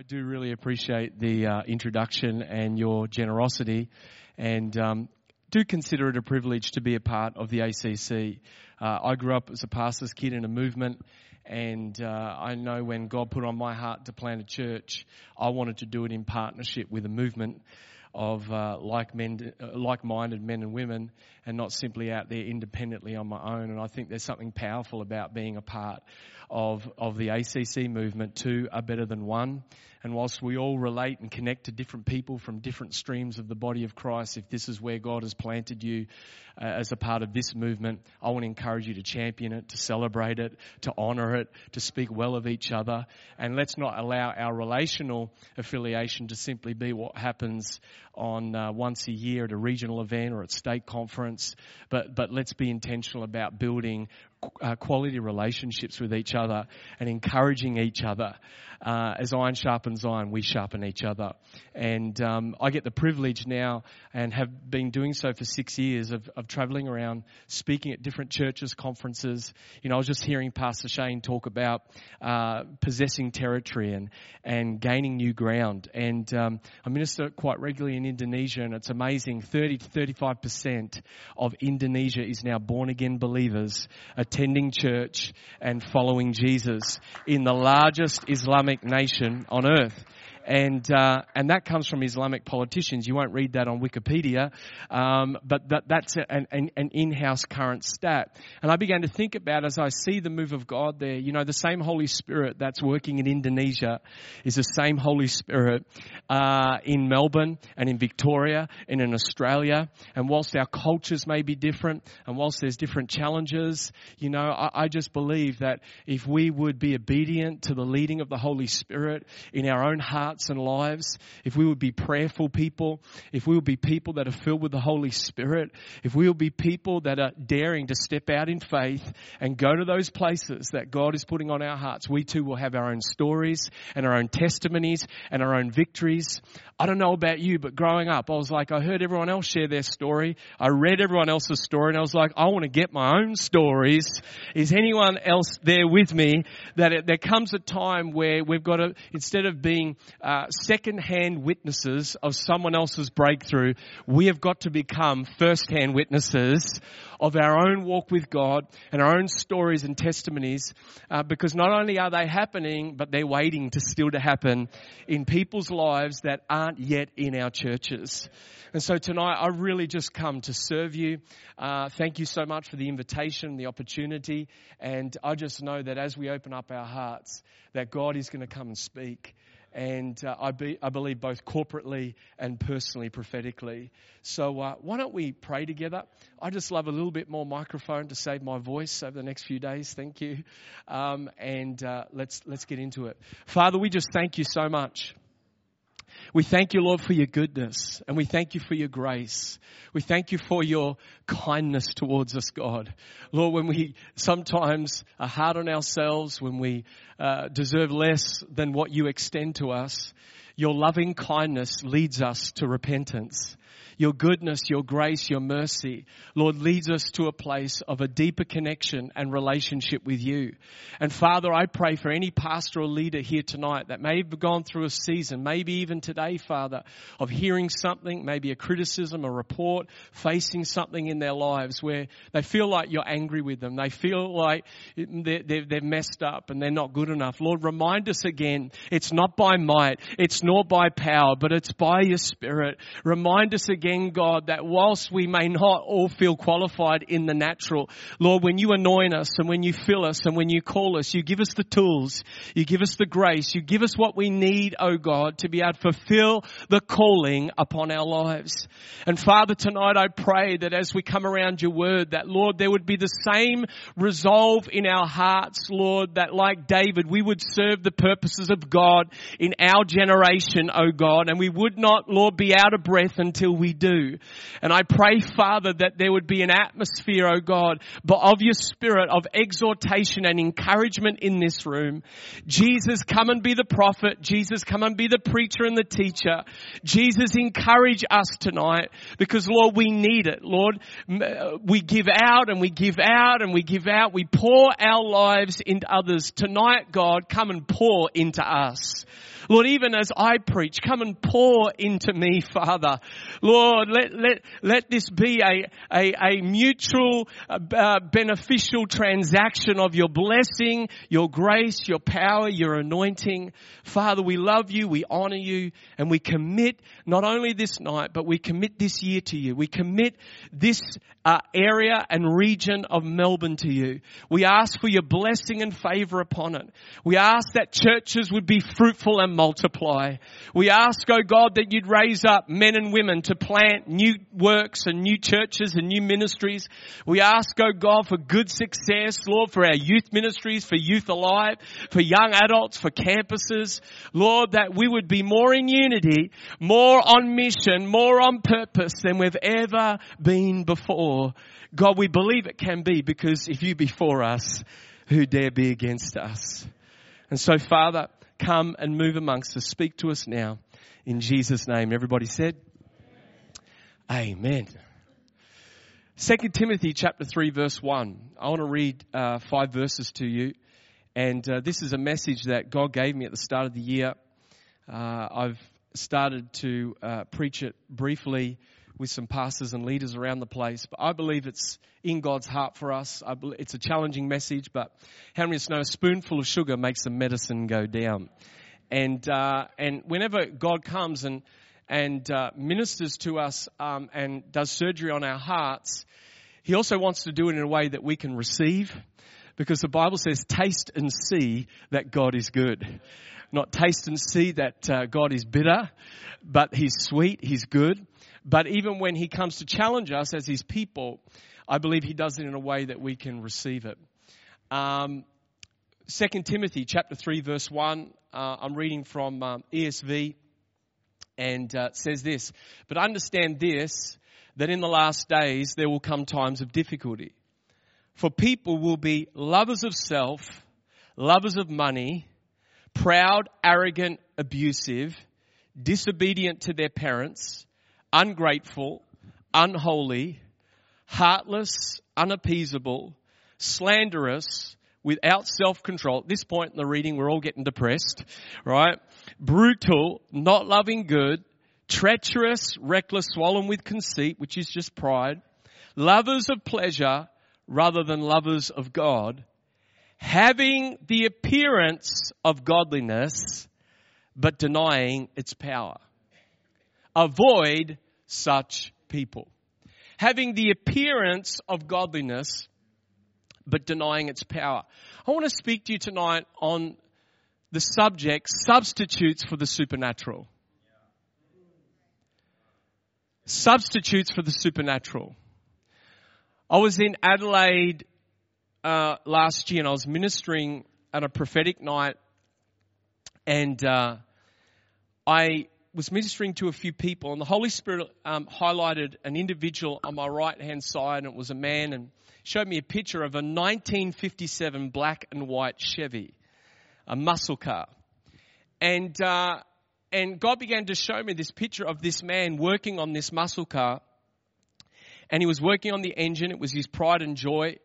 I do really appreciate the uh, introduction and your generosity, and um, do consider it a privilege to be a part of the ACC. Uh, I grew up as a pastor's kid in a movement, and uh, I know when God put on my heart to plant a church, I wanted to do it in partnership with a movement of uh, like men, uh, like-minded men and women, and not simply out there independently on my own. And I think there's something powerful about being a part of of the ACC movement. Two are better than one. And whilst we all relate and connect to different people from different streams of the body of Christ, if this is where God has planted you uh, as a part of this movement, I want to encourage you to champion it, to celebrate it, to honor it, to speak well of each other. And let's not allow our relational affiliation to simply be what happens on uh, once a year at a regional event or at state conference, but, but let's be intentional about building uh, quality relationships with each other and encouraging each other. Uh, as iron sharpens iron, we sharpen each other. And um, I get the privilege now, and have been doing so for six years, of, of traveling around speaking at different churches, conferences. You know, I was just hearing Pastor Shane talk about uh, possessing territory and, and gaining new ground. And um, I minister quite regularly in Indonesia, and it's amazing 30 to 35% of Indonesia is now born again believers attending church and following Jesus in the largest Islamic nation on earth and uh, and that comes from Islamic politicians. You won't read that on Wikipedia, um, but that, that's an, an, an, in-house current stat. And I began to think about as I see the move of God there. You know, the same Holy Spirit that's working in Indonesia is the same Holy Spirit uh, in Melbourne and in Victoria and in Australia. And whilst our cultures may be different, and whilst there's different challenges, you know, I, I just believe that if we would be obedient to the leading of the Holy Spirit in our own hearts hearts and lives, if we would be prayerful people, if we would be people that are filled with the Holy Spirit, if we will be people that are daring to step out in faith and go to those places that God is putting on our hearts, we too will have our own stories and our own testimonies and our own victories. I don't know about you, but growing up, I was like, I heard everyone else share their story. I read everyone else's story and I was like, I want to get my own stories. Is anyone else there with me that it, there comes a time where we've got to, instead of being uh, second-hand witnesses of someone else's breakthrough, we have got to become first-hand witnesses of our own walk with God and our own stories and testimonies, uh, because not only are they happening, but they're waiting to still to happen in people's lives that aren't yet in our churches. And so tonight, I really just come to serve you. Uh, thank you so much for the invitation, the opportunity, and I just know that as we open up our hearts, that God is going to come and speak and uh, I, be, I, believe both corporately and personally, prophetically. So uh, why don't we pray together? I just love a little bit more microphone to save my voice over the next few days. Thank you, um, and uh, let's let's get into it. Father, we just thank you so much. We thank you, Lord, for your goodness and we thank you for your grace. We thank you for your kindness towards us, God. Lord, when we sometimes are hard on ourselves, when we uh, deserve less than what you extend to us, your loving kindness leads us to repentance your goodness, your grace, your mercy, Lord, leads us to a place of a deeper connection and relationship with you. And Father, I pray for any pastoral leader here tonight that may have gone through a season, maybe even today, Father, of hearing something, maybe a criticism, a report, facing something in their lives where they feel like you're angry with them. They feel like they're messed up and they're not good enough. Lord, remind us again, it's not by might, it's nor by power, but it's by your Spirit. Remind us again God, that whilst we may not all feel qualified in the natural, Lord, when you anoint us and when you fill us and when you call us, you give us the tools, you give us the grace, you give us what we need, oh God, to be able to fulfill the calling upon our lives. And Father, tonight I pray that as we come around your word, that Lord, there would be the same resolve in our hearts, Lord, that like David, we would serve the purposes of God in our generation, oh God, and we would not, Lord, be out of breath until we do. And I pray, Father, that there would be an atmosphere, oh God, but of your spirit of exhortation and encouragement in this room. Jesus, come and be the prophet. Jesus, come and be the preacher and the teacher. Jesus, encourage us tonight because Lord, we need it. Lord, uh, we give out and we give out and we give out. We pour our lives into others. Tonight, God, come and pour into us. Lord, even as I preach, come and pour into me, Father. Lord, let, let, let this be a, a, a mutual, uh, beneficial transaction of your blessing, your grace, your power, your anointing. Father, we love you, we honor you, and we commit not only this night, but we commit this year to you. We commit this uh, area and region of Melbourne to you. We ask for your blessing and favor upon it. We ask that churches would be fruitful and multiply. We ask, oh God, that you'd raise up men and women to plant new works and new churches and new ministries. We ask, oh God, for good success, Lord, for our youth ministries, for youth alive, for young adults, for campuses. Lord, that we would be more in unity, more on mission, more on purpose than we've ever been before. God, we believe it can be because if you be for us, who dare be against us? And so, Father, come and move amongst us. Speak to us now. In Jesus' name. Everybody said, Amen. Second Timothy chapter 3 verse 1. I want to read uh, five verses to you. And uh, this is a message that God gave me at the start of the year. Uh, I've started to uh, preach it briefly with some pastors and leaders around the place. But I believe it's in God's heart for us. It's a challenging message, but how many of us know a spoonful of sugar makes the medicine go down? And uh, and whenever God comes and and uh, ministers to us um, and does surgery on our hearts, He also wants to do it in a way that we can receive, because the Bible says, "Taste and see that God is good." Not taste and see that uh, God is bitter, but He's sweet, He's good. But even when he comes to challenge us as his people, I believe he does it in a way that we can receive it. Um, 2 Timothy chapter 3 verse 1, uh, I'm reading from um, ESV and uh, says this, but understand this, that in the last days there will come times of difficulty. For people will be lovers of self, lovers of money, proud, arrogant, abusive, disobedient to their parents, ungrateful, unholy, heartless, unappeasable, slanderous, without self-control. At this point in the reading, we're all getting depressed, right? Brutal, not loving good, treacherous, reckless, swollen with conceit, which is just pride, lovers of pleasure rather than lovers of God, having the appearance of godliness, but denying its power. Avoid such people. Having the appearance of godliness, but denying its power. I want to speak to you tonight on the subject substitutes for the supernatural. Substitutes for the supernatural. I was in Adelaide uh, last year and I was ministering at a prophetic night and uh, I was ministering to a few people, and the Holy Spirit um, highlighted an individual on my right hand side, and it was a man, and showed me a picture of a 1957 black and white Chevy, a muscle car. And, uh, and God began to show me this picture of this man working on this muscle car. And he was working on the engine. It was his pride and joy.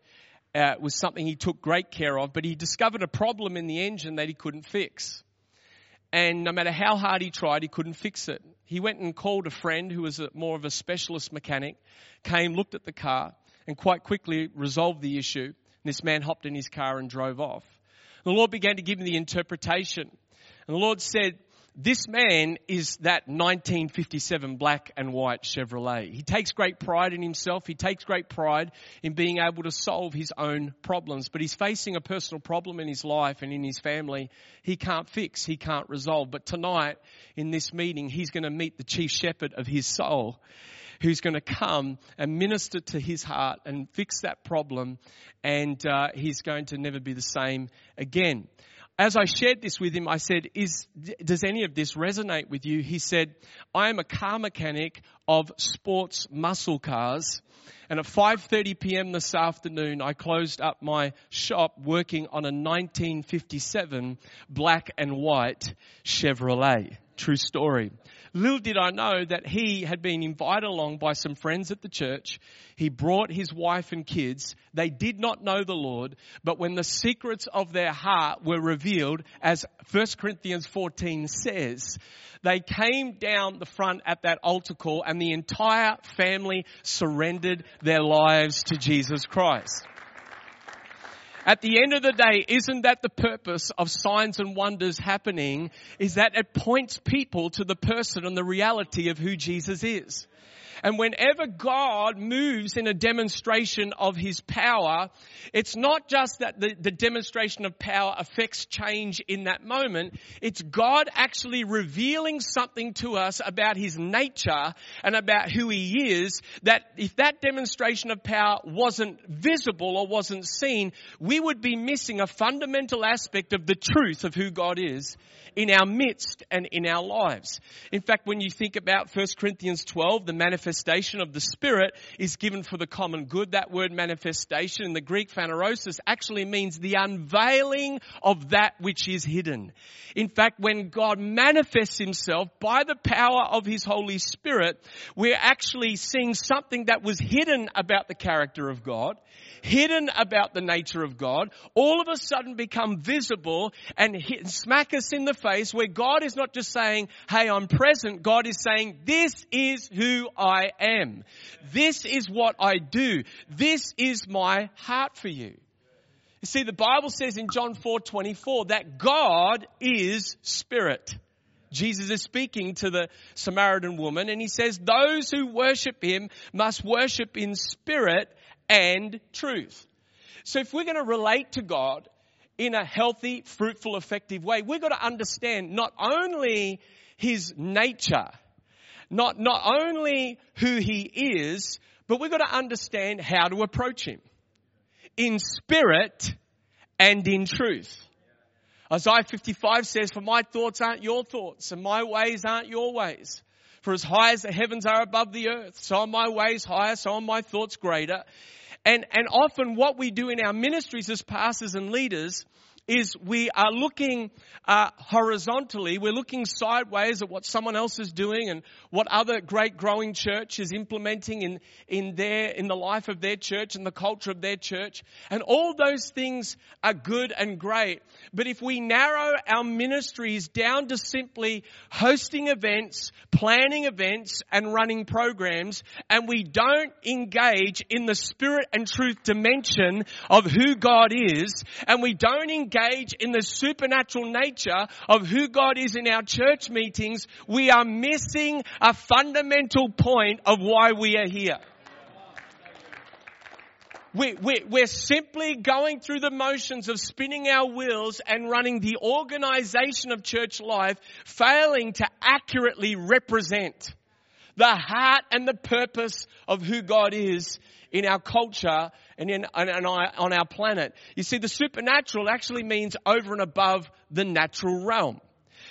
Uh, it was something he took great care of, but he discovered a problem in the engine that he couldn't fix. And no matter how hard he tried, he couldn't fix it. He went and called a friend who was a, more of a specialist mechanic, came, looked at the car, and quite quickly resolved the issue. This man hopped in his car and drove off. The Lord began to give him the interpretation. And the Lord said, this man is that 1957 black and white Chevrolet. He takes great pride in himself. He takes great pride in being able to solve his own problems. But he's facing a personal problem in his life and in his family he can't fix, he can't resolve. But tonight, in this meeting, he's going to meet the chief shepherd of his soul who's going to come and minister to his heart and fix that problem and uh, he's going to never be the same again as I shared this with him, I said, is, does any of this resonate with you? He said, I am a car mechanic of sports muscle cars. And at 5.30 p.m. this afternoon, I closed up my shop working on a 1957 black and white Chevrolet. True story. Little did I know that he had been invited along by some friends at the church. He brought his wife and kids. They did not know the Lord, but when the secrets of their heart were revealed, as 1 Corinthians 14 says, they came down the front at that altar call and the entire family surrendered their lives to Jesus Christ. At the end of the day, isn't that the purpose of signs and wonders happening? Is that it points people to the person and the reality of who Jesus is. And whenever God moves in a demonstration of His power, it's not just that the, the demonstration of power affects change in that moment. It's God actually revealing something to us about His nature and about who He is that if that demonstration of power wasn't visible or wasn't seen, we would be missing a fundamental aspect of the truth of who God is in our midst and in our lives. In fact, when you think about 1 Corinthians 12, the manifestation of the Spirit is given for the common good. That word manifestation in the Greek phanerosis actually means the unveiling of that which is hidden. In fact, when God manifests himself by the power of his Holy Spirit, we're actually seeing something that was hidden about the character of God hidden about the nature of God, all of a sudden become visible and hit, smack us in the face where God is not just saying, hey, I'm present. God is saying, this is who I am. This is what I do. This is my heart for you. You see, the Bible says in John 4 24 that God is spirit. Jesus is speaking to the Samaritan woman and he says, those who worship him must worship in spirit and truth. So if we're going to relate to God in a healthy, fruitful, effective way, we've got to understand not only His nature, not, not only who He is, but we've got to understand how to approach Him. In spirit and in truth. Isaiah 55 says, for my thoughts aren't your thoughts and my ways aren't your ways. For as high as the heavens are above the earth, so are my ways higher, so are my thoughts greater. And, and often what we do in our ministries as pastors and leaders is we are looking uh, horizontally, we're looking sideways at what someone else is doing and what other great growing church is implementing in, in their, in the life of their church and the culture of their church. And all those things are good and great. But if we narrow our ministries down to simply hosting events, planning events and running programs, and we don't engage in the spirit and truth dimension of who God is, and we don't engage in the supernatural nature of who God is in our church meetings, we are missing a fundamental point of why we are here. We, we, we're simply going through the motions of spinning our wheels and running the organization of church life, failing to accurately represent the heart and the purpose of who God is in our culture and in, and on our planet. You see, the supernatural actually means over and above the natural realm.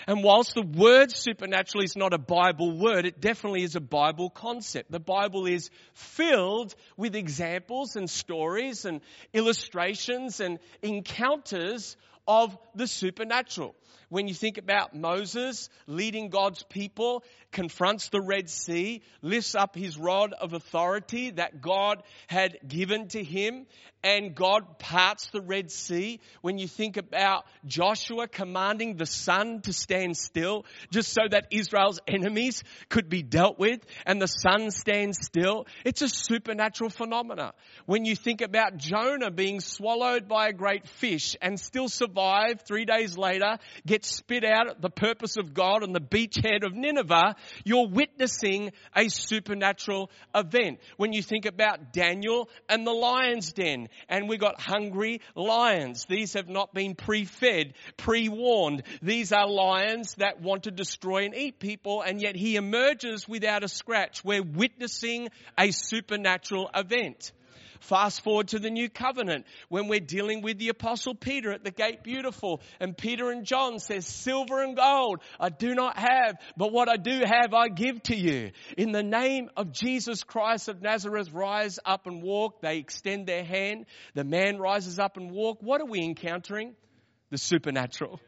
And whilst the word supernatural is not a Bible word, it definitely is a Bible concept. The Bible is filled with examples and stories and illustrations and encounters of the supernatural. When you think about Moses leading God's people, confronts the Red Sea, lifts up his rod of authority that God had given to him, and God parts the Red Sea. When you think about Joshua commanding the sun to stand still, just so that Israel's enemies could be dealt with, and the sun stands still, it's a supernatural phenomena. When you think about Jonah being swallowed by a great fish and still survive three days later, spit out at the purpose of God on the beachhead of Nineveh, you're witnessing a supernatural event. When you think about Daniel and the lion's den, and we got hungry lions. These have not been pre-fed, pre-warned. These are lions that want to destroy and eat people, and yet he emerges without a scratch. We're witnessing a supernatural event. Fast forward to the new covenant when we're dealing with the apostle Peter at the gate beautiful and Peter and John says, silver and gold I do not have, but what I do have I give to you. In the name of Jesus Christ of Nazareth, rise up and walk. They extend their hand. The man rises up and walk. What are we encountering? The supernatural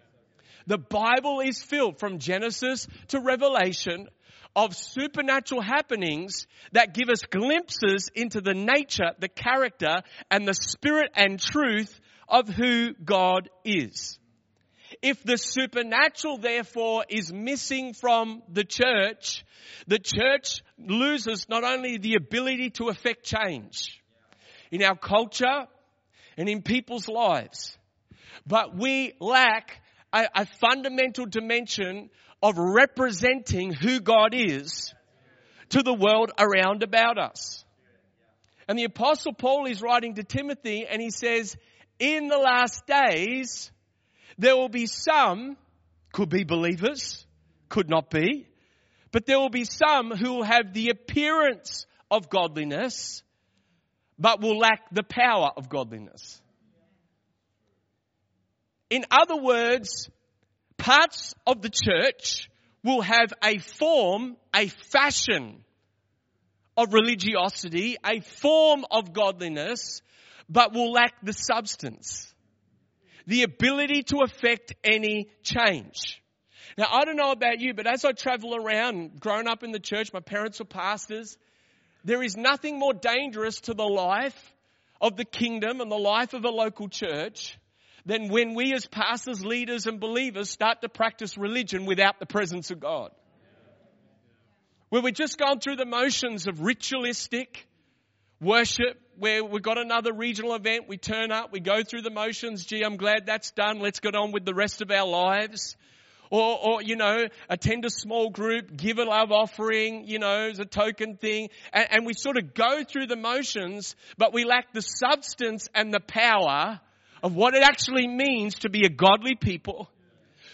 The Bible is filled from Genesis to Revelation of supernatural happenings that give us glimpses into the nature, the character, and the spirit and truth of who God is. If the supernatural therefore is missing from the church, the church loses not only the ability to affect change in our culture and in people's lives, but we lack a, a fundamental dimension of representing who God is to the world around about us. And the apostle Paul is writing to Timothy and he says, in the last days, there will be some, could be believers, could not be, but there will be some who will have the appearance of godliness, but will lack the power of godliness. In other words, parts of the church will have a form, a fashion of religiosity, a form of godliness, but will lack the substance, the ability to affect any change. Now, I don't know about you, but as I travel around, growing up in the church, my parents were pastors, there is nothing more dangerous to the life of the kingdom and the life of a local church than when we as pastors, leaders and believers start to practice religion without the presence of God. Where we're just going through the motions of ritualistic worship, where we've got another regional event, we turn up, we go through the motions, gee, I'm glad that's done, let's get on with the rest of our lives. Or, or, you know, attend a small group, give a love offering, you know, as a token thing. And, and we sort of go through the motions, but we lack the substance and the power of what it actually means to be a godly people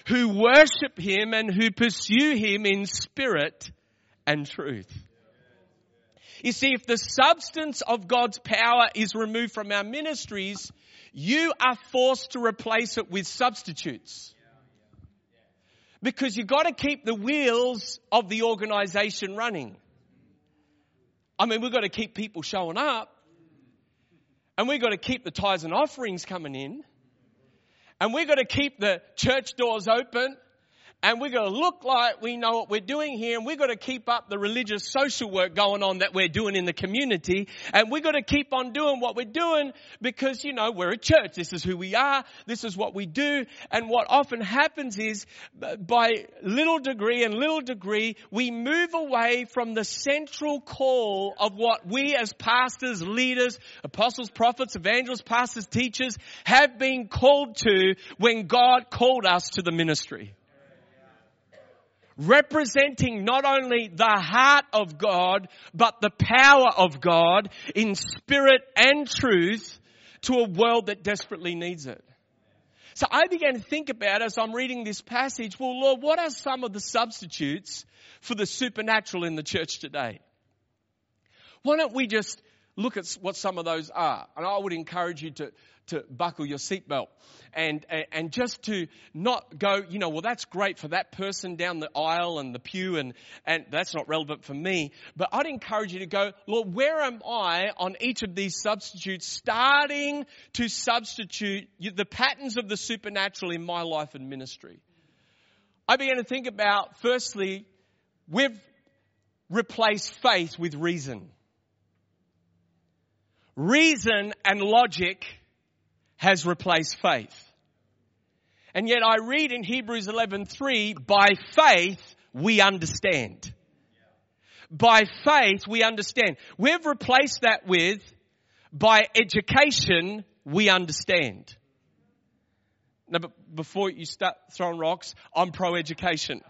who worship Him and who pursue Him in spirit and truth. You see, if the substance of God's power is removed from our ministries, you are forced to replace it with substitutes. Because you've got to keep the wheels of the organization running. I mean, we've got to keep people showing up. And we've got to keep the tithes and offerings coming in. And we've got to keep the church doors open and we're going to look like we know what we're doing here and we've got to keep up the religious social work going on that we're doing in the community. And we've got to keep on doing what we're doing because you know we're a church. This is who we are. This is what we do. And what often happens is by little degree and little degree we move away from the central call of what we as pastors leaders apostles prophets evangelists pastors teachers have been called to when God called us to the ministry representing not only the heart of God, but the power of God in spirit and truth to a world that desperately needs it. So I began to think about as I'm reading this passage, well, Lord, what are some of the substitutes for the supernatural in the church today? Why don't we just look at what some of those are? And I would encourage you to, to buckle your seatbelt and, and just to not go, you know, well, that's great for that person down the aisle and the pew and, and that's not relevant for me. But I'd encourage you to go, Lord, where am I on each of these substitutes starting to substitute the patterns of the supernatural in my life and ministry? I began to think about, firstly, we've replaced faith with reason. Reason and logic has replaced faith. And yet I read in Hebrews 11:3, by faith we understand. By faith we understand. We've replaced that with by education we understand. Now, before you start throwing rocks, I'm pro-education.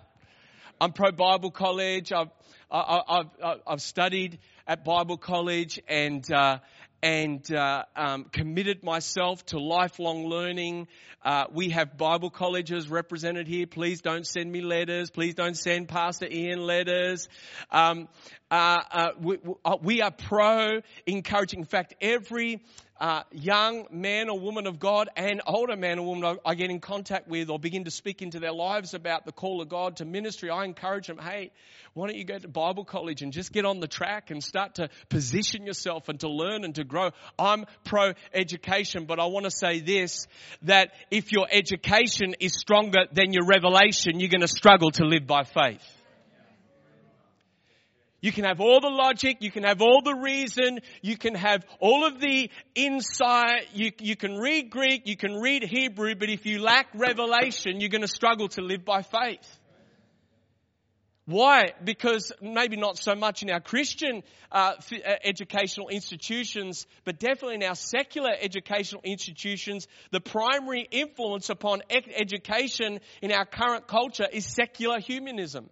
I'm pro-Bible college. I've, I, have I've studied at Bible college and, uh, and uh, um, committed myself to lifelong learning. Uh, we have Bible colleges represented here. Please don't send me letters. Please don't send Pastor Ian letters. Um, uh, uh we, uh, we, are pro encouraging. In fact, every uh, young man or woman of God and older man or woman I get in contact with or begin to speak into their lives about the call of God to ministry, I encourage them, hey, why don't you go to Bible college and just get on the track and start to position yourself and to learn and to grow? I'm pro education, but I want to say this, that if your education is stronger than your revelation, you're going to struggle to live by faith. You can have all the logic, you can have all the reason, you can have all of the insight, you, you can read Greek, you can read Hebrew, but if you lack revelation, you're going to struggle to live by faith. Why? Because maybe not so much in our Christian uh, uh, educational institutions, but definitely in our secular educational institutions, the primary influence upon education in our current culture is secular humanism.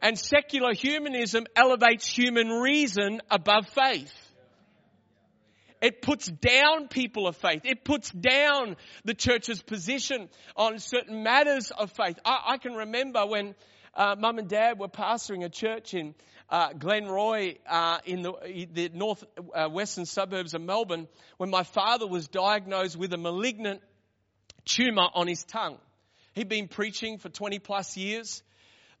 And secular humanism elevates human reason above faith. It puts down people of faith. It puts down the church's position on certain matters of faith. I, I can remember when uh, mum and dad were pastoring a church in uh, Glenroy uh, in the, the north uh, western suburbs of Melbourne when my father was diagnosed with a malignant tumor on his tongue. He'd been preaching for 20 plus years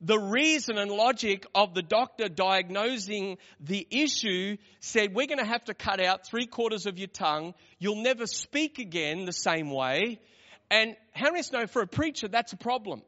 the reason and logic of the doctor diagnosing the issue said, we're going to have to cut out three quarters of your tongue. You'll never speak again the same way. And how many know for a preacher, that's a problem.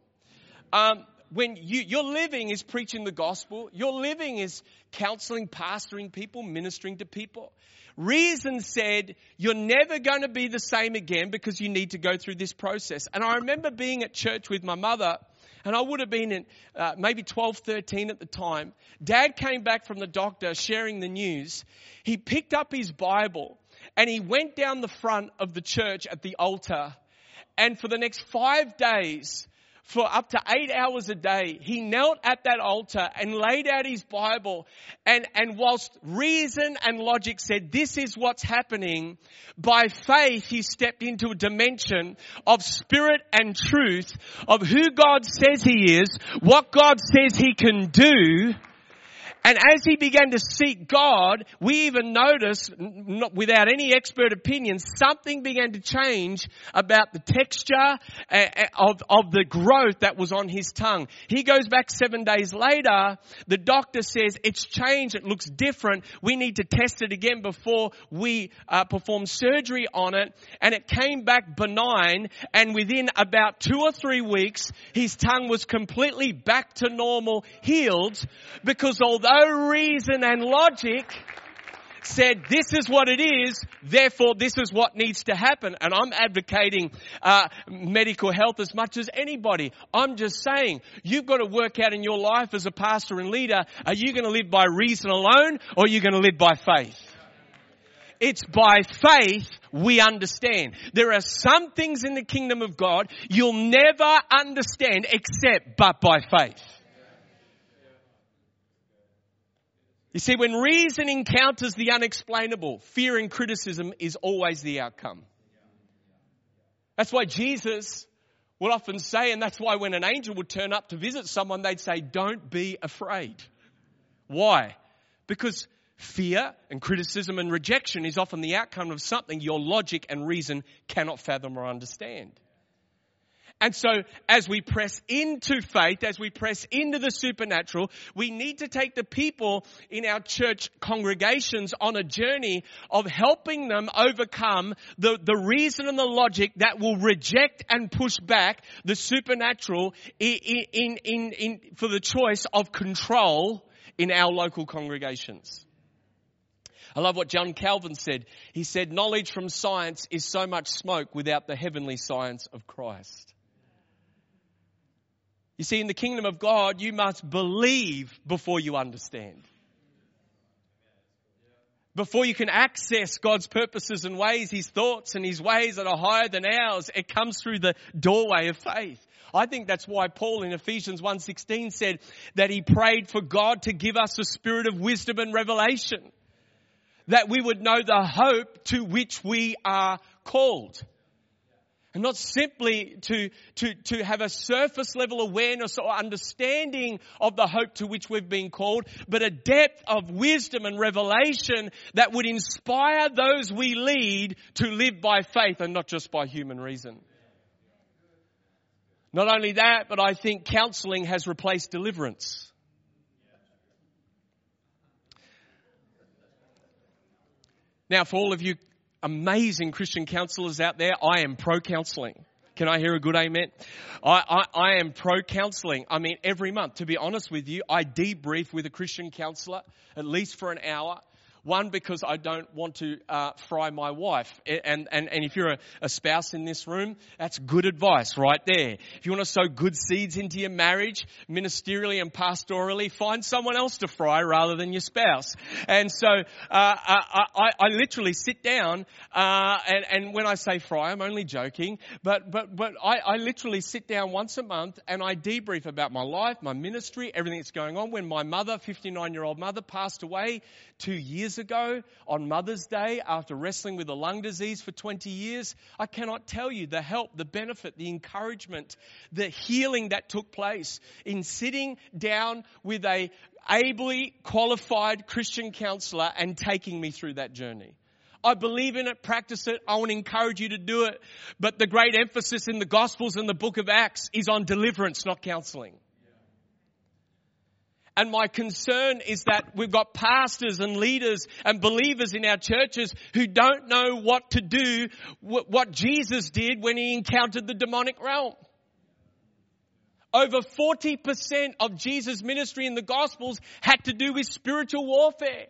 Um, when you, your living is preaching the gospel, your living is counseling, pastoring people, ministering to people. Reason said, you're never going to be the same again because you need to go through this process. And I remember being at church with my mother and I would have been in uh, maybe 12, 13 at the time. Dad came back from the doctor sharing the news. He picked up his Bible and he went down the front of the church at the altar. And for the next five days, for up to eight hours a day. He knelt at that altar and laid out his Bible. And, and whilst reason and logic said this is what's happening, by faith he stepped into a dimension of spirit and truth of who God says he is, what God says he can do, and as he began to seek God, we even noticed, without any expert opinion, something began to change about the texture of, of the growth that was on his tongue. He goes back seven days later. The doctor says, it's changed. It looks different. We need to test it again before we uh, perform surgery on it. And it came back benign. And within about two or three weeks, his tongue was completely back to normal, healed, because although no reason and logic said this is what it is, therefore this is what needs to happen. And I'm advocating uh, medical health as much as anybody. I'm just saying you've got to work out in your life as a pastor and leader. Are you going to live by reason alone, or are you going to live by faith? It's by faith we understand. There are some things in the kingdom of God you'll never understand except but by faith. You see, when reason encounters the unexplainable, fear and criticism is always the outcome. That's why Jesus would often say, and that's why when an angel would turn up to visit someone, they'd say, don't be afraid. Why? Because fear and criticism and rejection is often the outcome of something your logic and reason cannot fathom or understand. And so as we press into faith, as we press into the supernatural, we need to take the people in our church congregations on a journey of helping them overcome the, the reason and the logic that will reject and push back the supernatural in, in, in, in for the choice of control in our local congregations. I love what John Calvin said. He said, knowledge from science is so much smoke without the heavenly science of Christ. You see, in the kingdom of God, you must believe before you understand. Before you can access God's purposes and ways, His thoughts and His ways that are higher than ours, it comes through the doorway of faith. I think that's why Paul in Ephesians 1.16 said that he prayed for God to give us a spirit of wisdom and revelation. That we would know the hope to which we are called. And not simply to, to, to have a surface level awareness or understanding of the hope to which we've been called, but a depth of wisdom and revelation that would inspire those we lead to live by faith and not just by human reason. Not only that, but I think counseling has replaced deliverance. Now, for all of you amazing Christian counselors out there, I am pro counseling. Can I hear a good amen? I, I, I am pro counseling. I mean, every month, to be honest with you, I debrief with a Christian counselor at least for an hour one, because I don't want to uh, fry my wife. And, and, and if you're a, a, spouse in this room, that's good advice right there. If you want to sow good seeds into your marriage, ministerially and pastorally, find someone else to fry rather than your spouse. And so uh, I, I, I, literally sit down, uh, and, and when I say fry, I'm only joking, but, but, but I, I literally sit down once a month and I debrief about my life, my ministry, everything that's going on. When my mother, 59 year old mother, passed away two years ago on Mother's Day after wrestling with a lung disease for 20 years. I cannot tell you the help, the benefit, the encouragement, the healing that took place in sitting down with a ably qualified Christian counselor and taking me through that journey. I believe in it, practice it. I want to encourage you to do it. But the great emphasis in the Gospels and the book of Acts is on deliverance, not counseling. And my concern is that we've got pastors and leaders and believers in our churches who don't know what to do, what Jesus did when he encountered the demonic realm. Over 40% of Jesus' ministry in the Gospels had to do with spiritual warfare.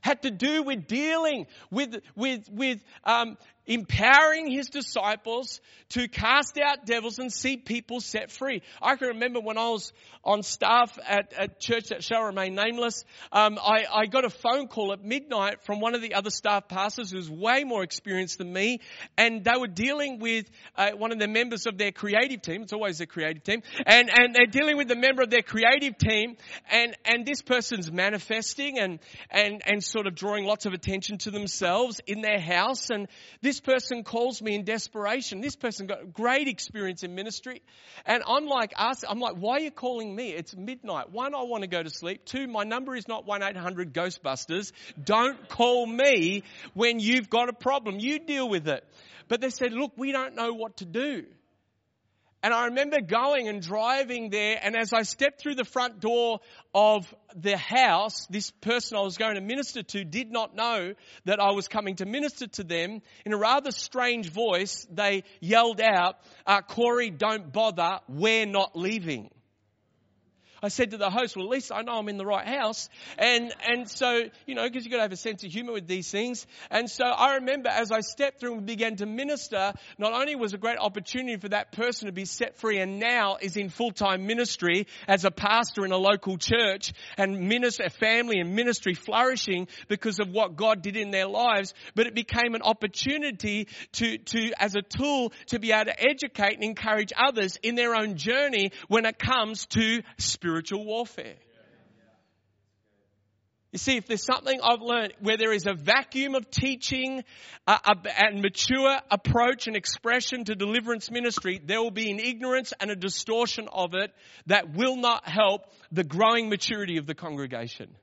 Had to do with dealing with, with, with, um, empowering his disciples to cast out devils and see people set free. I can remember when I was on staff at a church that shall remain nameless, um, I, I, got a phone call at midnight from one of the other staff pastors who's way more experienced than me, and they were dealing with uh, one of the members of their creative team. It's always their creative team, and and they're dealing with the member of their creative team, and and this person's manifesting and and and sort of drawing lots of attention to themselves in their house, and this person calls me in desperation. This person got great experience in ministry. And I'm like, ask, I'm like, why are you calling me? It's midnight. One, I want to go to sleep. Two, my number is not 1-800 Ghostbusters. Don't call me when you've got a problem. You deal with it. But they said, look, we don't know what to do. And I remember going and driving there, and as I stepped through the front door of the house, this person I was going to minister to did not know that I was coming to minister to them. In a rather strange voice, they yelled out, uh, Corey, don't bother, we're not leaving. I said to the host, well, at least I know I'm in the right house. And, and so, you know, because you've got to have a sense of humor with these things. And so I remember as I stepped through and began to minister, not only was a great opportunity for that person to be set free and now is in full-time ministry as a pastor in a local church and minister, family and ministry flourishing because of what God did in their lives, but it became an opportunity to, to, as a tool to be able to educate and encourage others in their own journey when it comes to spiritual spiritual warfare. You see, if there's something I've learned where there is a vacuum of teaching uh, and mature approach and expression to deliverance ministry, there will be an ignorance and a distortion of it that will not help the growing maturity of the congregation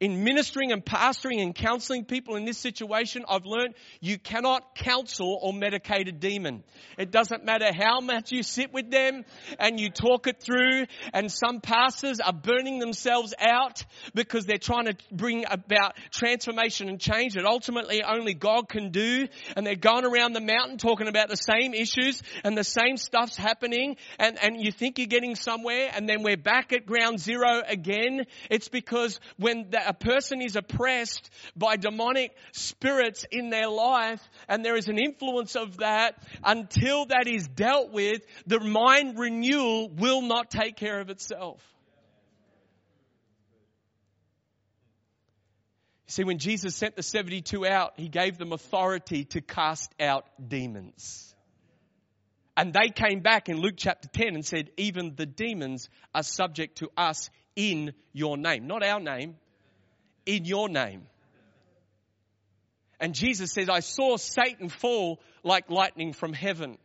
in ministering and pastoring and counseling people in this situation, I've learned you cannot counsel or medicate a demon. It doesn't matter how much you sit with them and you talk it through and some pastors are burning themselves out because they're trying to bring about transformation and change that ultimately only God can do and they're going around the mountain talking about the same issues and the same stuff's happening and, and you think you're getting somewhere and then we're back at ground zero again. It's because when the, a person is oppressed by demonic spirits in their life and there is an influence of that, until that is dealt with, the mind renewal will not take care of itself. You see, when Jesus sent the 72 out, he gave them authority to cast out demons. And they came back in Luke chapter 10 and said, even the demons are subject to us in your name. Not our name, in your name. And Jesus says, I saw Satan fall like lightning from heaven.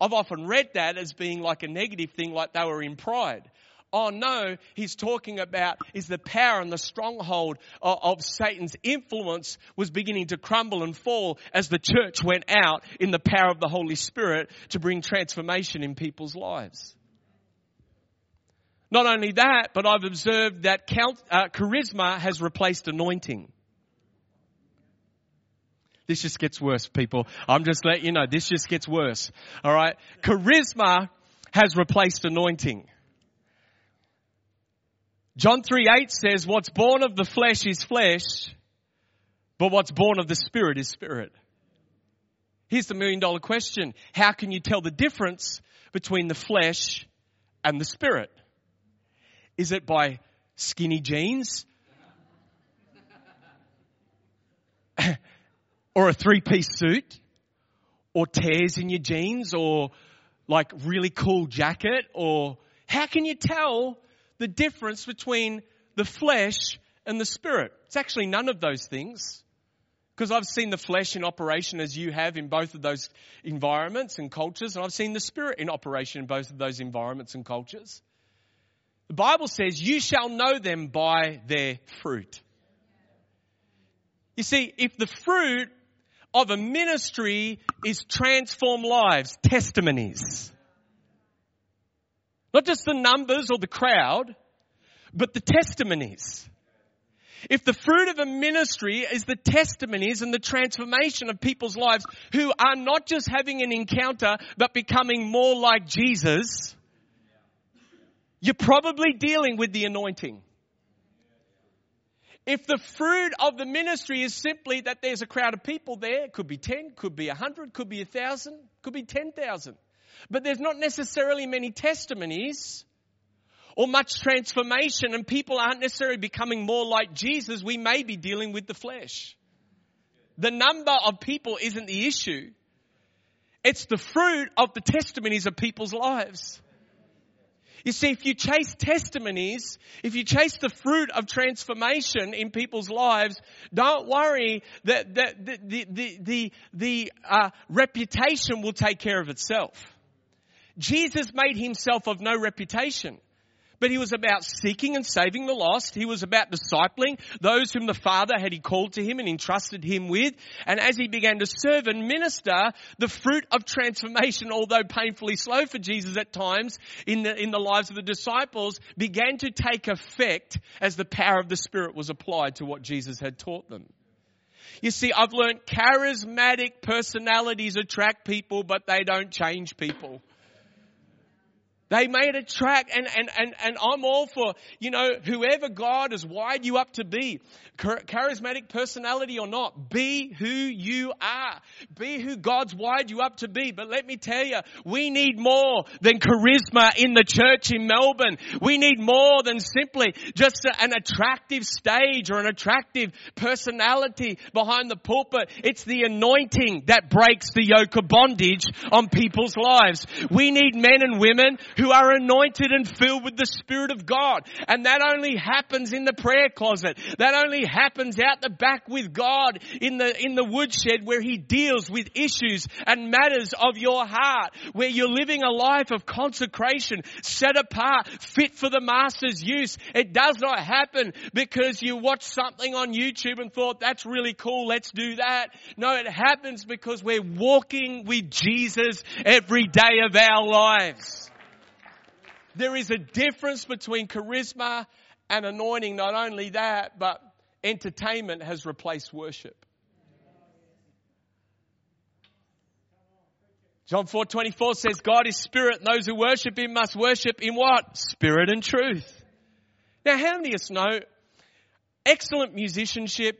I've often read that as being like a negative thing, like they were in pride. Oh no, he's talking about is the power and the stronghold of, of, Satan's influence was beginning to crumble and fall as the church went out in the power of the Holy Spirit to bring transformation in people's lives. Not only that, but I've observed that uh, charisma has replaced anointing. This just gets worse, people. I'm just letting you know, this just gets worse. Alright? Charisma has replaced anointing. John 3 8 says, what's born of the flesh is flesh, but what's born of the spirit is spirit. Here's the million dollar question. How can you tell the difference between the flesh and the spirit? Is it by skinny jeans? or a three piece suit? Or tears in your jeans? Or like really cool jacket? Or how can you tell the difference between the flesh and the spirit? It's actually none of those things. Because I've seen the flesh in operation as you have in both of those environments and cultures, and I've seen the spirit in operation in both of those environments and cultures. The Bible says, You shall know them by their fruit. You see, if the fruit of a ministry is transform lives, testimonies, not just the numbers or the crowd, but the testimonies. If the fruit of a ministry is the testimonies and the transformation of people's lives who are not just having an encounter, but becoming more like Jesus, you're probably dealing with the anointing. If the fruit of the ministry is simply that there's a crowd of people there, it could be 10, could be 100, could be 1,000, could be 10,000. But there's not necessarily many testimonies or much transformation and people aren't necessarily becoming more like Jesus. We may be dealing with the flesh. The number of people isn't the issue. It's the fruit of the testimonies of people's lives. You see, if you chase testimonies, if you chase the fruit of transformation in people's lives, don't worry that, that the, the, the, the, the uh, reputation will take care of itself. Jesus made himself of no reputation. But he was about seeking and saving the lost. He was about discipling those whom the Father had he called to him and entrusted him with. And as he began to serve and minister, the fruit of transformation, although painfully slow for Jesus at times in the, in the lives of the disciples, began to take effect as the power of the Spirit was applied to what Jesus had taught them. You see, I've learned charismatic personalities attract people, but they don't change people. They made a track and, and, and, and I'm all for, you know, whoever God has wired you up to be, charismatic personality or not, be who you are. Be who God's wired you up to be. But let me tell you, we need more than charisma in the church in Melbourne. We need more than simply just an attractive stage or an attractive personality behind the pulpit. It's the anointing that breaks the yoke of bondage on people's lives. We need men and women who are anointed and filled with the Spirit of God. And that only happens in the prayer closet. That only happens out the back with God in the, in the woodshed where He deals with issues and matters of your heart, where you're living a life of consecration, set apart, fit for the Master's use. It does not happen because you watch something on YouTube and thought, that's really cool, let's do that. No, it happens because we're walking with Jesus every day of our lives. There is a difference between charisma and anointing. Not only that, but entertainment has replaced worship. John 4:24 says God is spirit and those who worship him must worship in what? Spirit and truth. Now how many of us know excellent musicianship,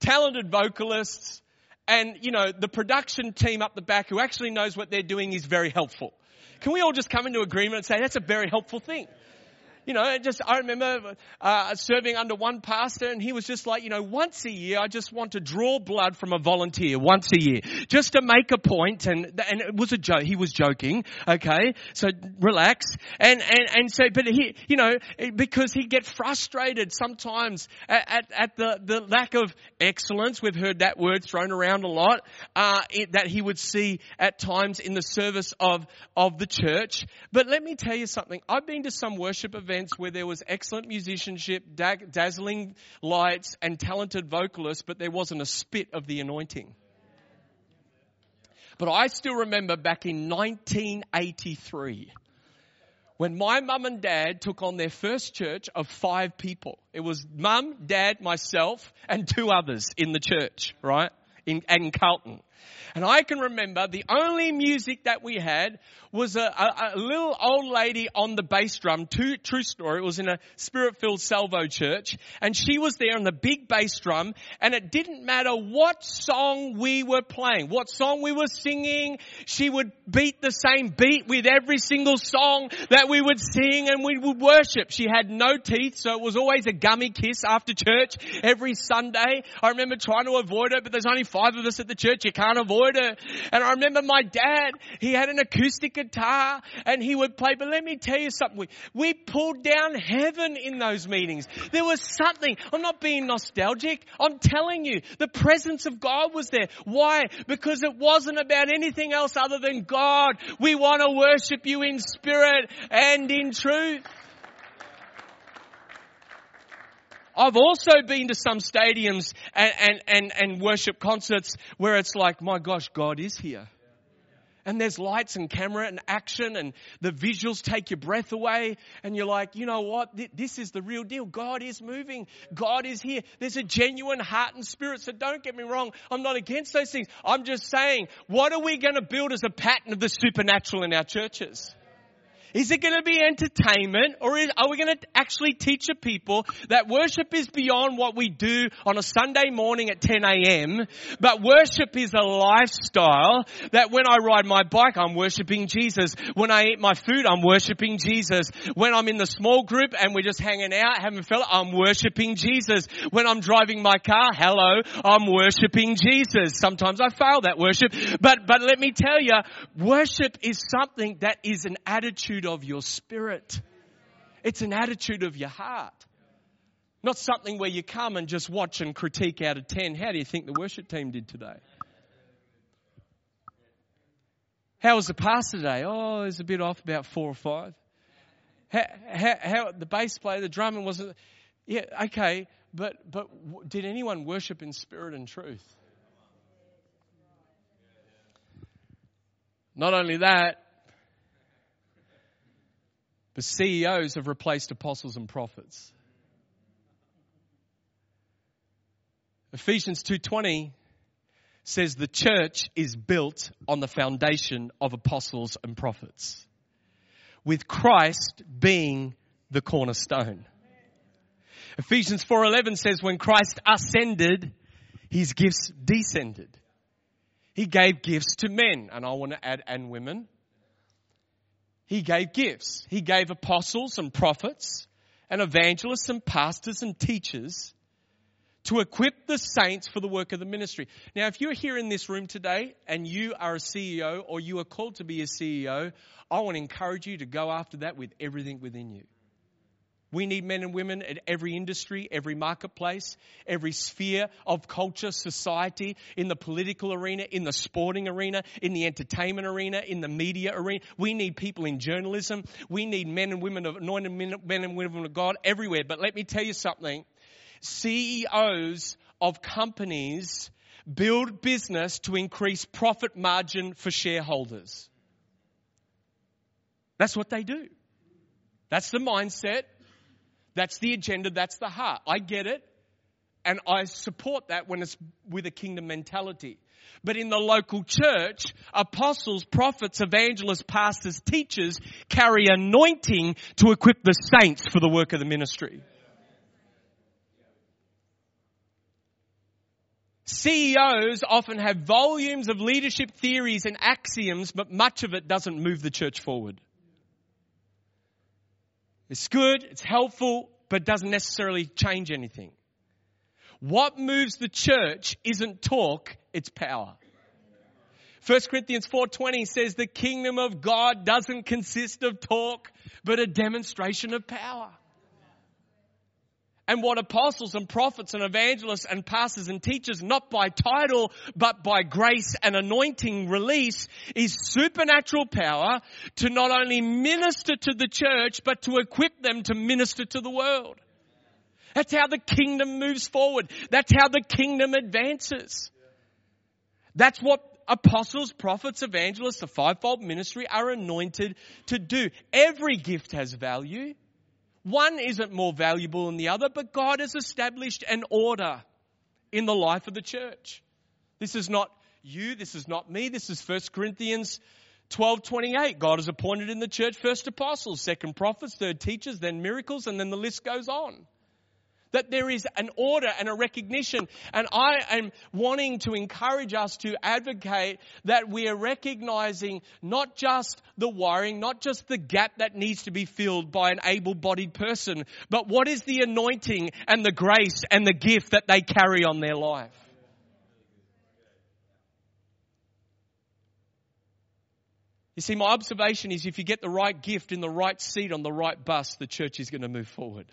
talented vocalists, and you know, the production team up the back who actually knows what they're doing is very helpful. Can we all just come into agreement and say that's a very helpful thing? You know, just, I remember, uh, serving under one pastor and he was just like, you know, once a year, I just want to draw blood from a volunteer once a year, just to make a point and, and it was a joke, he was joking, okay? So relax. And, and, and so, but he, you know, because he'd get frustrated sometimes at, at, at the, the lack of excellence. We've heard that word thrown around a lot, uh, it, that he would see at times in the service of, of the church. But let me tell you something. I've been to some worship events where there was excellent musicianship, dazzling lights, and talented vocalists, but there wasn't a spit of the anointing. But I still remember back in 1983 when my mum and dad took on their first church of five people. It was mum, dad, myself, and two others in the church, right? In, in Carlton. And I can remember the only music that we had was a, a, a little old lady on the bass drum. True, true story. It was in a spirit-filled salvo church, and she was there on the big bass drum. And it didn't matter what song we were playing, what song we were singing. She would beat the same beat with every single song that we would sing, and we would worship. She had no teeth, so it was always a gummy kiss after church every Sunday. I remember trying to avoid it, but there's only five of us at the church. You can't avoid it. And I remember my dad. He had an acoustic guitar and he would play. But let me tell you something. We, we pulled down heaven in those meetings. There was something. I'm not being nostalgic. I'm telling you, the presence of God was there. Why? Because it wasn't about anything else other than God. We want to worship you in spirit and in truth. I've also been to some stadiums and, and, and, and worship concerts where it's like, my gosh, God is here and there's lights and camera and action and the visuals take your breath away and you're like, you know what? This is the real deal. God is moving. God is here. There's a genuine heart and spirit. So don't get me wrong. I'm not against those things. I'm just saying, what are we going to build as a pattern of the supernatural in our churches? Is it going to be entertainment or is, are we going to actually teach a people that worship is beyond what we do on a Sunday morning at 10 a.m. But worship is a lifestyle that when I ride my bike, I'm worshiping Jesus. When I eat my food, I'm worshiping Jesus. When I'm in the small group and we're just hanging out, having fun, I'm worshiping Jesus. When I'm driving my car, hello, I'm worshiping Jesus. Sometimes I fail that worship, but, but let me tell you, worship is something that is an attitude of your spirit. It's an attitude of your heart. Not something where you come and just watch and critique out of 10. How do you think the worship team did today? How was the pastor today? Oh, it's a bit off, about four or five. How, how, how the bass player, the drummer wasn't. Yeah, okay, but but did anyone worship in spirit and truth? Not only that, but CEOs have replaced apostles and prophets. Ephesians 2:20 says the church is built on the foundation of apostles and prophets with Christ being the cornerstone. Ephesians 4:11 says when Christ ascended his gifts descended. He gave gifts to men and I want to add and women he gave gifts. He gave apostles and prophets and evangelists and pastors and teachers to equip the saints for the work of the ministry. Now, if you're here in this room today and you are a CEO or you are called to be a CEO, I want to encourage you to go after that with everything within you. We need men and women at every industry, every marketplace, every sphere of culture, society, in the political arena, in the sporting arena, in the entertainment arena, in the media arena. We need people in journalism. We need men and women of anointed men and women of God everywhere. But let me tell you something. CEOs of companies build business to increase profit margin for shareholders. That's what they do. That's the mindset. That's the agenda, that's the heart. I get it, and I support that when it's with a kingdom mentality. But in the local church, apostles, prophets, evangelists, pastors, teachers carry anointing to equip the saints for the work of the ministry. CEOs often have volumes of leadership theories and axioms, but much of it doesn't move the church forward. It's good, it's helpful, but doesn't necessarily change anything. What moves the church isn't talk, it's power. 1 Corinthians 4:20 says the kingdom of God doesn't consist of talk, but a demonstration of power. And what apostles and prophets and evangelists and pastors and teachers, not by title, but by grace and anointing release, is supernatural power to not only minister to the church, but to equip them to minister to the world. That's how the kingdom moves forward. That's how the kingdom advances. That's what apostles, prophets, evangelists, the fivefold ministry are anointed to do. Every gift has value. One isn't more valuable than the other, but God has established an order in the life of the church. This is not you, this is not me, this is 1 Corinthians 12 28. God has appointed in the church first apostles, second prophets, third teachers, then miracles, and then the list goes on. That there is an order and a recognition. And I am wanting to encourage us to advocate that we are recognizing not just the wiring, not just the gap that needs to be filled by an able bodied person, but what is the anointing and the grace and the gift that they carry on their life. You see, my observation is if you get the right gift in the right seat on the right bus, the church is going to move forward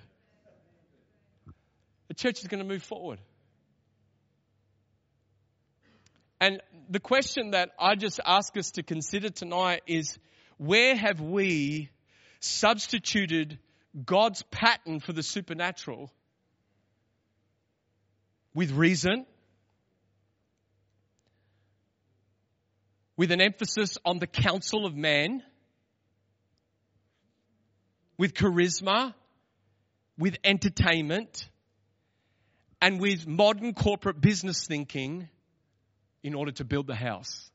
the church is going to move forward. And the question that I just ask us to consider tonight is where have we substituted God's pattern for the supernatural with reason, with an emphasis on the counsel of man, with charisma, with entertainment, and with modern corporate business thinking in order to build the house.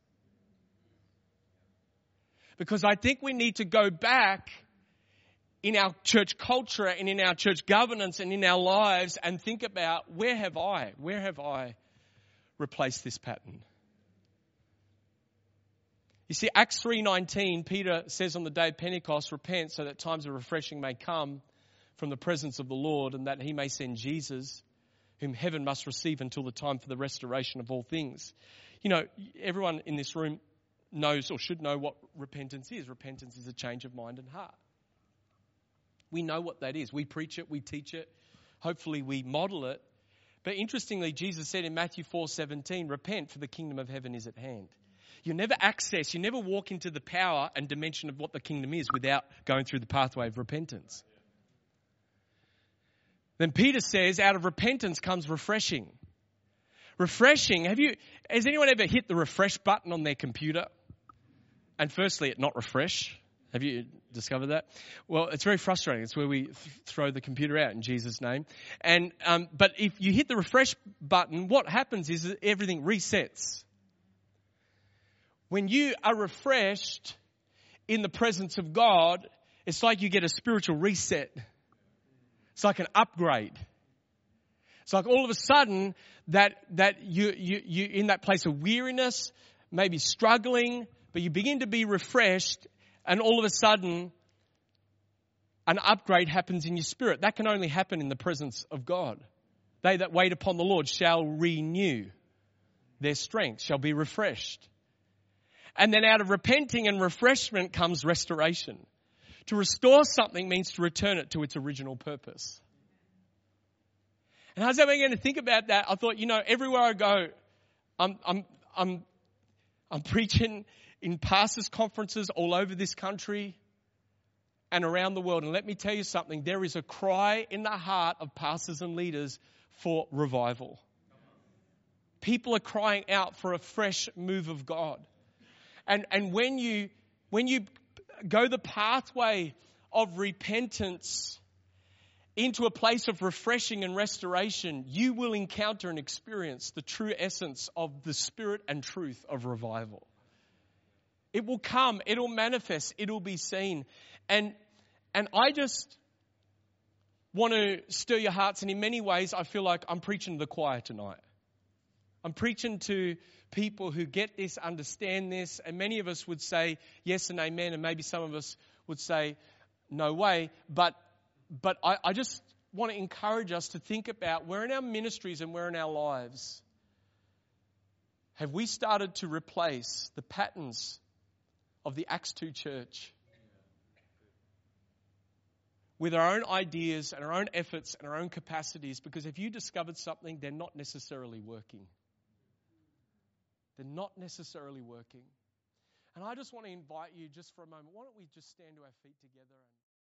Because I think we need to go back in our church culture and in our church governance and in our lives and think about where have I, where have I replaced this pattern? You see, Acts 3.19, Peter says on the day of Pentecost, repent so that times of refreshing may come from the presence of the Lord and that he may send Jesus whom heaven must receive until the time for the restoration of all things. You know, everyone in this room knows or should know what repentance is. Repentance is a change of mind and heart. We know what that is. We preach it, we teach it, hopefully we model it. But interestingly, Jesus said in Matthew 4:17, "Repent, for the kingdom of heaven is at hand." You never access, you never walk into the power and dimension of what the kingdom is without going through the pathway of repentance. Then Peter says, out of repentance comes refreshing. Refreshing. Have you, has anyone ever hit the refresh button on their computer? And firstly, it not refresh. Have you discovered that? Well, it's very frustrating. It's where we th- throw the computer out in Jesus' name. And um, but if you hit the refresh button, what happens is everything resets. When you are refreshed in the presence of God, it's like you get a spiritual reset. It's like an upgrade. It's like all of a sudden that, that you, you, you in that place of weariness, maybe struggling, but you begin to be refreshed and all of a sudden an upgrade happens in your spirit. That can only happen in the presence of God. They that wait upon the Lord shall renew their strength, shall be refreshed. And then out of repenting and refreshment comes restoration. To restore something means to return it to its original purpose. And as I began to think about that, I thought, you know, everywhere I go, I'm, I'm, I'm, I'm preaching in pastors' conferences all over this country and around the world. And let me tell you something there is a cry in the heart of pastors and leaders for revival. People are crying out for a fresh move of God. And, and when, you, when you go the pathway of repentance into a place of refreshing and restoration, you will encounter and experience the true essence of the spirit and truth of revival. It will come, it'll manifest, it'll be seen. And, and I just want to stir your hearts, and in many ways, I feel like I'm preaching to the choir tonight. I'm preaching to people who get this, understand this, and many of us would say yes and amen, and maybe some of us would say no way. But but I, I just want to encourage us to think about where in our ministries and where in our lives have we started to replace the patterns of the Acts 2 church with our own ideas and our own efforts and our own capacities because if you discovered something, they're not necessarily working. They're not necessarily working. And I just want to invite you just for a moment. Why don't we just stand to our feet together? And